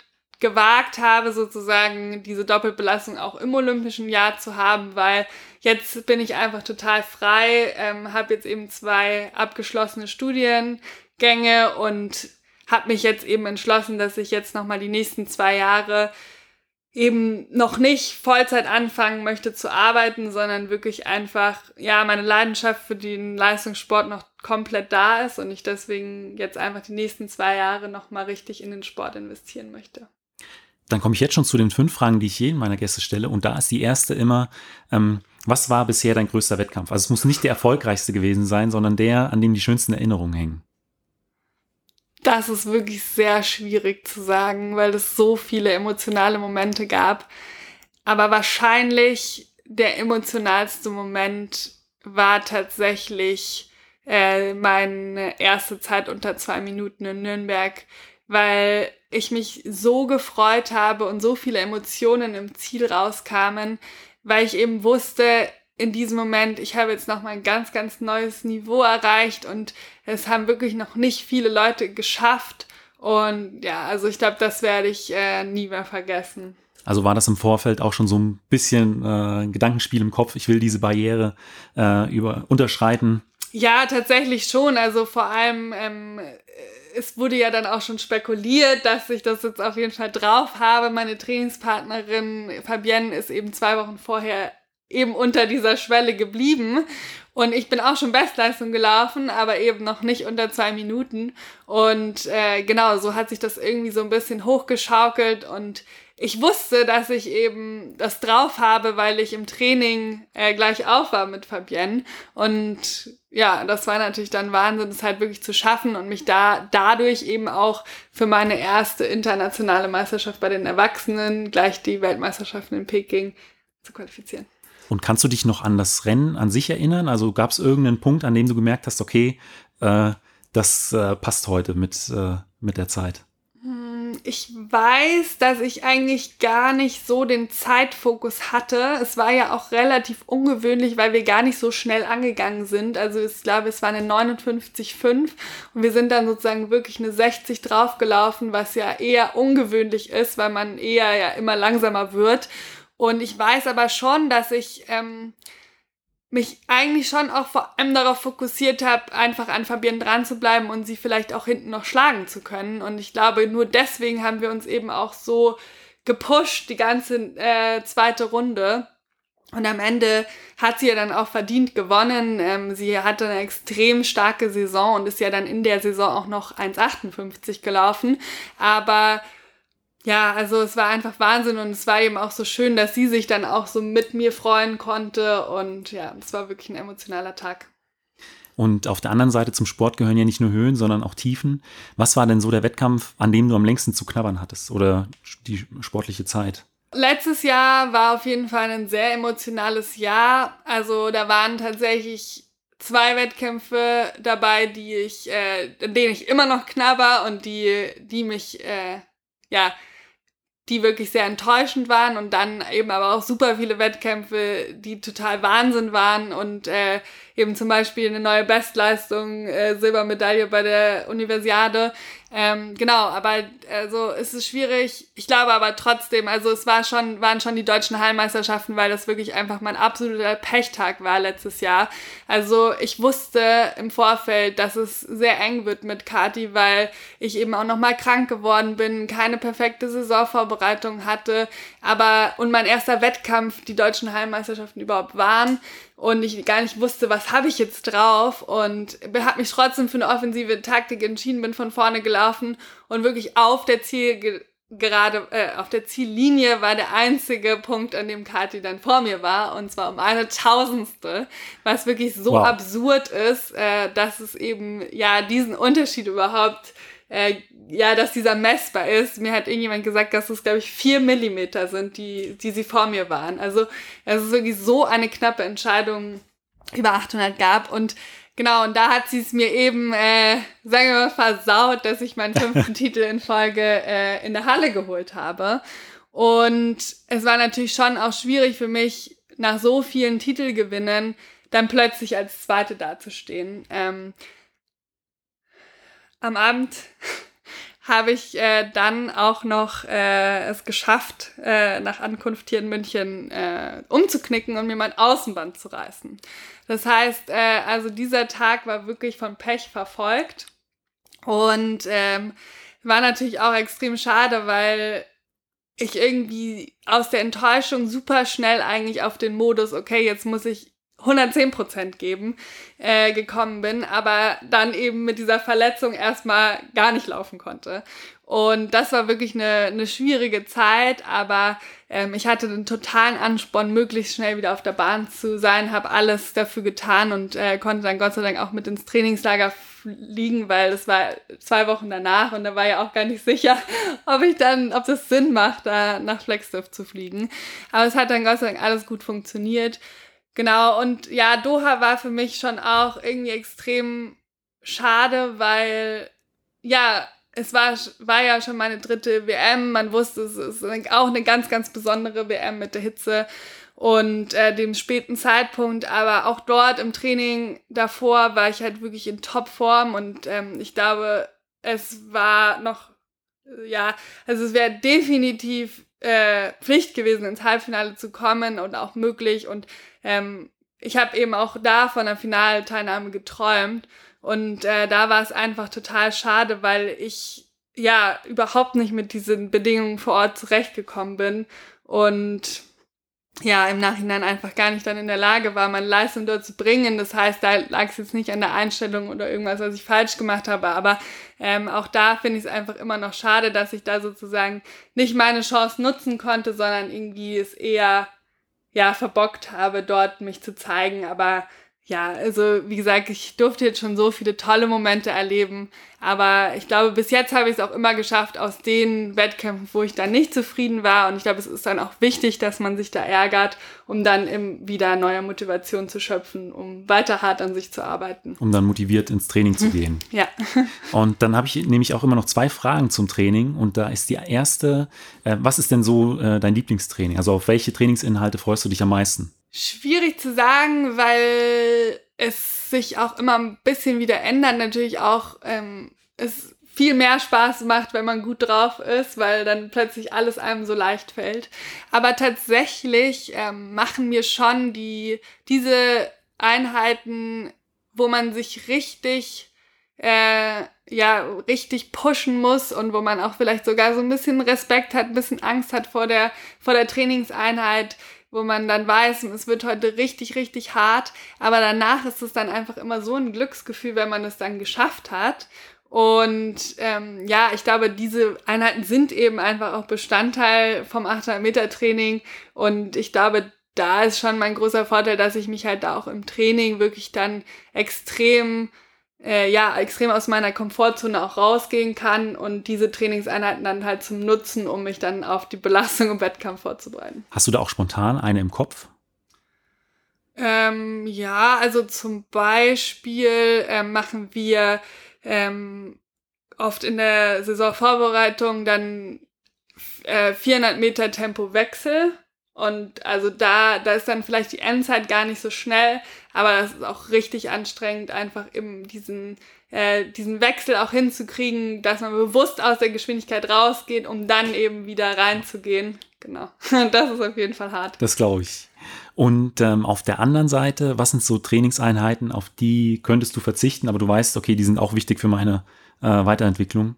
gewagt habe, sozusagen diese Doppelbelastung auch im olympischen Jahr zu haben, weil jetzt bin ich einfach total frei, ähm, habe jetzt eben zwei abgeschlossene Studiengänge und habe mich jetzt eben entschlossen, dass ich jetzt nochmal die nächsten zwei Jahre eben noch nicht Vollzeit anfangen möchte zu arbeiten, sondern wirklich einfach, ja, meine Leidenschaft für den Leistungssport noch komplett da ist und ich deswegen jetzt einfach die nächsten zwei Jahre nochmal richtig in den Sport investieren möchte. Dann komme ich jetzt schon zu den fünf Fragen, die ich jedem meiner Gäste stelle. Und da ist die erste immer, ähm, was war bisher dein größter Wettkampf? Also es muss nicht der erfolgreichste gewesen sein, sondern der, an dem die schönsten Erinnerungen hängen. Das ist wirklich sehr schwierig zu sagen, weil es so viele emotionale Momente gab. Aber wahrscheinlich der emotionalste Moment war tatsächlich äh, meine erste Zeit unter zwei Minuten in Nürnberg, weil ich mich so gefreut habe und so viele Emotionen im Ziel rauskamen, weil ich eben wusste, in diesem Moment, ich habe jetzt noch mal ein ganz, ganz neues Niveau erreicht und es haben wirklich noch nicht viele Leute geschafft. Und ja, also ich glaube, das werde ich äh, nie mehr vergessen. Also war das im Vorfeld auch schon so ein bisschen äh, Gedankenspiel im Kopf, ich will diese Barriere äh, über, unterschreiten? Ja, tatsächlich schon. Also vor allem ähm, es wurde ja dann auch schon spekuliert, dass ich das jetzt auf jeden Fall drauf habe. Meine Trainingspartnerin Fabienne ist eben zwei Wochen vorher eben unter dieser Schwelle geblieben. Und ich bin auch schon Bestleistung gelaufen, aber eben noch nicht unter zwei Minuten. Und äh, genau, so hat sich das irgendwie so ein bisschen hochgeschaukelt und ich wusste, dass ich eben das drauf habe, weil ich im Training äh, gleich auf war mit Fabienne. Und ja, das war natürlich dann Wahnsinn, es halt wirklich zu schaffen und mich da dadurch eben auch für meine erste internationale Meisterschaft bei den Erwachsenen, gleich die Weltmeisterschaften in Peking, zu qualifizieren. Und kannst du dich noch an das Rennen an sich erinnern? Also gab es irgendeinen Punkt, an dem du gemerkt hast, okay, äh, das äh, passt heute mit, äh, mit der Zeit? Ich weiß, dass ich eigentlich gar nicht so den Zeitfokus hatte. Es war ja auch relativ ungewöhnlich, weil wir gar nicht so schnell angegangen sind. Also ich glaube, es war eine 59,5 und wir sind dann sozusagen wirklich eine 60 draufgelaufen, was ja eher ungewöhnlich ist, weil man eher ja immer langsamer wird. Und ich weiß aber schon, dass ich ähm, mich eigentlich schon auch vor allem darauf fokussiert habe, einfach an Fabienne dran zu bleiben und sie vielleicht auch hinten noch schlagen zu können. Und ich glaube, nur deswegen haben wir uns eben auch so gepusht, die ganze äh, zweite Runde. Und am Ende hat sie ja dann auch verdient gewonnen. Ähm, sie hatte eine extrem starke Saison und ist ja dann in der Saison auch noch 1,58 gelaufen. Aber ja, also es war einfach Wahnsinn und es war eben auch so schön, dass sie sich dann auch so mit mir freuen konnte und ja, es war wirklich ein emotionaler Tag. Und auf der anderen Seite zum Sport gehören ja nicht nur Höhen, sondern auch Tiefen. Was war denn so der Wettkampf, an dem du am längsten zu knabbern hattest oder die sportliche Zeit? Letztes Jahr war auf jeden Fall ein sehr emotionales Jahr. Also da waren tatsächlich zwei Wettkämpfe dabei, die ich, äh, in denen ich immer noch knabber und die, die mich, äh, ja, die wirklich sehr enttäuschend waren und dann eben aber auch super viele Wettkämpfe, die total Wahnsinn waren und äh, eben zum Beispiel eine neue Bestleistung, äh, Silbermedaille bei der Universiade. Ähm, genau, aber also es ist schwierig. Ich glaube aber trotzdem, also es war schon, waren schon die deutschen Hallenmeisterschaften, weil das wirklich einfach mein absoluter Pechtag war letztes Jahr. Also ich wusste im Vorfeld, dass es sehr eng wird mit Kati, weil ich eben auch nochmal krank geworden bin, keine perfekte Saisonvorbereitung hatte, aber und mein erster Wettkampf die deutschen Hallenmeisterschaften überhaupt waren und ich gar nicht wusste, was habe ich jetzt drauf und habe mich trotzdem für eine offensive Taktik entschieden, bin von vorne gelaufen und wirklich auf der Ziel gerade äh, auf der Ziellinie war der einzige Punkt, an dem Kati dann vor mir war und zwar um eine Tausendste, was wirklich so wow. absurd ist, äh, dass es eben ja diesen Unterschied überhaupt äh, ja, dass dieser messbar ist. Mir hat irgendjemand gesagt, dass es, glaube ich, vier Millimeter sind, die, die sie vor mir waren. Also es ist wirklich so eine knappe Entscheidung über 800 gab und Genau, und da hat sie es mir eben, äh, sagen wir mal, versaut, dass ich meinen fünften Titel in Folge äh, in der Halle geholt habe. Und es war natürlich schon auch schwierig für mich, nach so vielen Titelgewinnen dann plötzlich als Zweite dazustehen. Ähm, am Abend habe ich äh, dann auch noch äh, es geschafft, äh, nach Ankunft hier in München äh, umzuknicken und mir mein Außenband zu reißen. Das heißt, äh, also dieser Tag war wirklich von Pech verfolgt und ähm, war natürlich auch extrem schade, weil ich irgendwie aus der Enttäuschung super schnell eigentlich auf den Modus, okay, jetzt muss ich 110 Prozent geben, äh, gekommen bin, aber dann eben mit dieser Verletzung erstmal gar nicht laufen konnte. Und das war wirklich eine, eine schwierige Zeit, aber ähm, ich hatte den totalen Ansporn, möglichst schnell wieder auf der Bahn zu sein, habe alles dafür getan und äh, konnte dann Gott sei Dank auch mit ins Trainingslager fliegen, weil es war zwei Wochen danach und da war ja auch gar nicht sicher, ob ich dann, ob das Sinn macht, da nach Flagstaff zu fliegen. Aber es hat dann Gott sei Dank alles gut funktioniert. Genau, und ja, Doha war für mich schon auch irgendwie extrem schade, weil ja, es war, war ja schon meine dritte WM. Man wusste, es ist auch eine ganz, ganz besondere WM mit der Hitze und äh, dem späten Zeitpunkt. Aber auch dort im Training davor war ich halt wirklich in Topform und ähm, ich glaube, es war noch, ja, also es wäre definitiv äh, Pflicht gewesen, ins Halbfinale zu kommen und auch möglich. Und ähm, ich habe eben auch da von der Finalteilnahme geträumt. Und äh, da war es einfach total schade, weil ich ja überhaupt nicht mit diesen Bedingungen vor Ort zurechtgekommen bin. Und ja, im Nachhinein einfach gar nicht dann in der Lage war, meine Leistung dort zu bringen. Das heißt, da lag es jetzt nicht an der Einstellung oder irgendwas, was ich falsch gemacht habe. Aber ähm, auch da finde ich es einfach immer noch schade, dass ich da sozusagen nicht meine Chance nutzen konnte, sondern irgendwie es eher ja verbockt habe, dort mich zu zeigen. Aber ja, also wie gesagt, ich durfte jetzt schon so viele tolle Momente erleben, aber ich glaube, bis jetzt habe ich es auch immer geschafft aus den Wettkämpfen, wo ich dann nicht zufrieden war und ich glaube, es ist dann auch wichtig, dass man sich da ärgert, um dann wieder neue Motivation zu schöpfen, um weiter hart an sich zu arbeiten. Um dann motiviert ins Training zu gehen. ja. Und dann habe ich nämlich auch immer noch zwei Fragen zum Training und da ist die erste, äh, was ist denn so äh, dein Lieblingstraining? Also auf welche Trainingsinhalte freust du dich am meisten? Schwierig zu sagen, weil es sich auch immer ein bisschen wieder ändert. Natürlich auch ähm, es viel mehr Spaß macht, wenn man gut drauf ist, weil dann plötzlich alles einem so leicht fällt. Aber tatsächlich ähm, machen mir schon die diese Einheiten, wo man sich richtig äh, ja richtig pushen muss und wo man auch vielleicht sogar so ein bisschen Respekt hat, ein bisschen Angst hat vor der vor der Trainingseinheit wo man dann weiß, es wird heute richtig, richtig hart, aber danach ist es dann einfach immer so ein Glücksgefühl, wenn man es dann geschafft hat. Und ähm, ja, ich glaube, diese Einheiten sind eben einfach auch Bestandteil vom 800 Meter Training. Und ich glaube, da ist schon mein großer Vorteil, dass ich mich halt da auch im Training wirklich dann extrem, äh, ja, extrem aus meiner Komfortzone auch rausgehen kann und diese Trainingseinheiten dann halt zum Nutzen, um mich dann auf die Belastung im Wettkampf vorzubereiten. Hast du da auch spontan eine im Kopf? Ähm, ja, also zum Beispiel äh, machen wir ähm, oft in der Saisonvorbereitung dann äh, 400 Meter Tempowechsel. Und also da, da ist dann vielleicht die Endzeit gar nicht so schnell, aber das ist auch richtig anstrengend, einfach eben diesen, äh, diesen Wechsel auch hinzukriegen, dass man bewusst aus der Geschwindigkeit rausgeht, um dann eben wieder reinzugehen. Genau. Das ist auf jeden Fall hart. Das glaube ich. Und ähm, auf der anderen Seite, was sind so Trainingseinheiten, auf die könntest du verzichten, aber du weißt, okay, die sind auch wichtig für meine äh, Weiterentwicklung?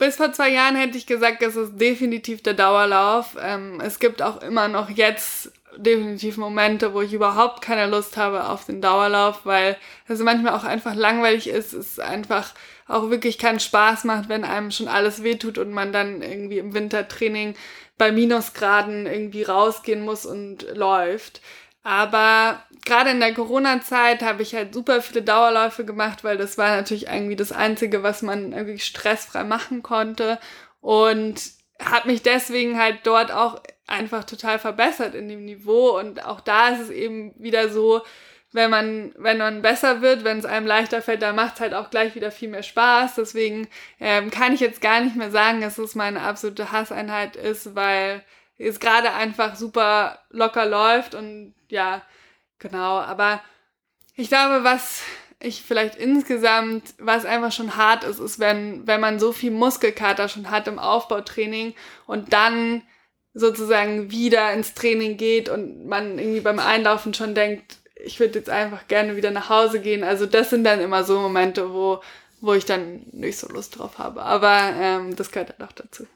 Bis vor zwei Jahren hätte ich gesagt, es ist definitiv der Dauerlauf. Ähm, es gibt auch immer noch jetzt definitiv Momente, wo ich überhaupt keine Lust habe auf den Dauerlauf, weil es manchmal auch einfach langweilig ist, es einfach auch wirklich keinen Spaß macht, wenn einem schon alles wehtut und man dann irgendwie im Wintertraining bei Minusgraden irgendwie rausgehen muss und läuft. Aber gerade in der Corona-Zeit habe ich halt super viele Dauerläufe gemacht, weil das war natürlich irgendwie das Einzige, was man irgendwie stressfrei machen konnte. Und habe mich deswegen halt dort auch einfach total verbessert in dem Niveau. Und auch da ist es eben wieder so, wenn man, wenn man besser wird, wenn es einem leichter fällt, dann macht es halt auch gleich wieder viel mehr Spaß. Deswegen ähm, kann ich jetzt gar nicht mehr sagen, dass es meine absolute Hasseinheit ist, weil es gerade einfach super locker läuft und ja, genau. Aber ich glaube, was ich vielleicht insgesamt, was einfach schon hart ist, ist, wenn, wenn man so viel Muskelkater schon hat im Aufbautraining und dann sozusagen wieder ins Training geht und man irgendwie beim Einlaufen schon denkt, ich würde jetzt einfach gerne wieder nach Hause gehen. Also das sind dann immer so Momente, wo, wo ich dann nicht so Lust drauf habe. Aber ähm, das gehört halt auch dazu.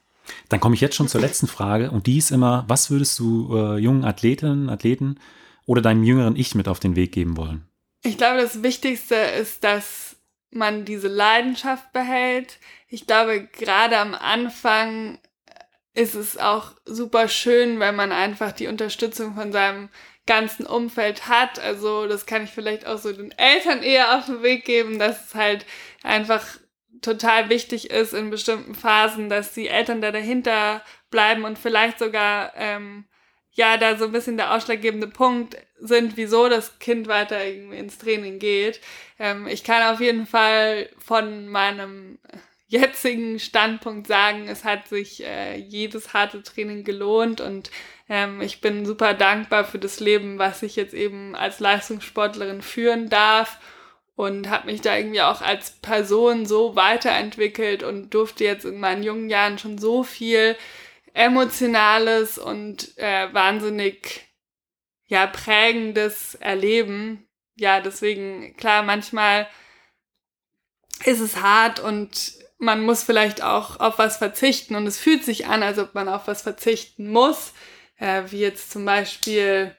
Dann komme ich jetzt schon zur letzten Frage und die ist immer, was würdest du äh, jungen Athletinnen, Athleten oder deinem jüngeren Ich mit auf den Weg geben wollen? Ich glaube, das Wichtigste ist, dass man diese Leidenschaft behält. Ich glaube, gerade am Anfang ist es auch super schön, wenn man einfach die Unterstützung von seinem ganzen Umfeld hat. Also das kann ich vielleicht auch so den Eltern eher auf den Weg geben, dass es halt einfach total wichtig ist in bestimmten Phasen, dass die Eltern da dahinter bleiben und vielleicht sogar ähm, ja da so ein bisschen der ausschlaggebende Punkt sind, wieso das Kind weiter irgendwie ins Training geht. Ähm, ich kann auf jeden Fall von meinem jetzigen Standpunkt sagen, es hat sich äh, jedes harte Training gelohnt und ähm, ich bin super dankbar für das Leben, was ich jetzt eben als Leistungssportlerin führen darf und habe mich da irgendwie auch als Person so weiterentwickelt und durfte jetzt in meinen jungen Jahren schon so viel emotionales und äh, wahnsinnig ja prägendes erleben. Ja, deswegen klar, manchmal ist es hart und man muss vielleicht auch auf was verzichten und es fühlt sich an, als ob man auf was verzichten muss äh, wie jetzt zum Beispiel,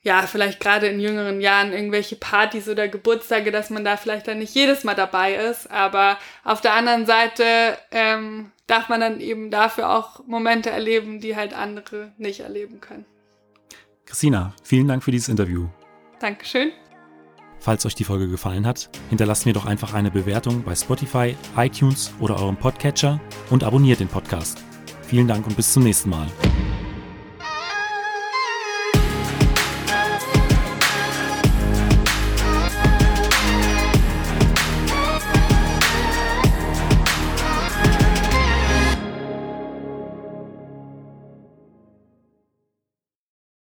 ja, vielleicht gerade in jüngeren Jahren irgendwelche Partys oder Geburtstage, dass man da vielleicht dann nicht jedes Mal dabei ist. Aber auf der anderen Seite ähm, darf man dann eben dafür auch Momente erleben, die halt andere nicht erleben können. Christina, vielen Dank für dieses Interview. Dankeschön. Falls euch die Folge gefallen hat, hinterlasst mir doch einfach eine Bewertung bei Spotify, iTunes oder eurem Podcatcher und abonniert den Podcast. Vielen Dank und bis zum nächsten Mal.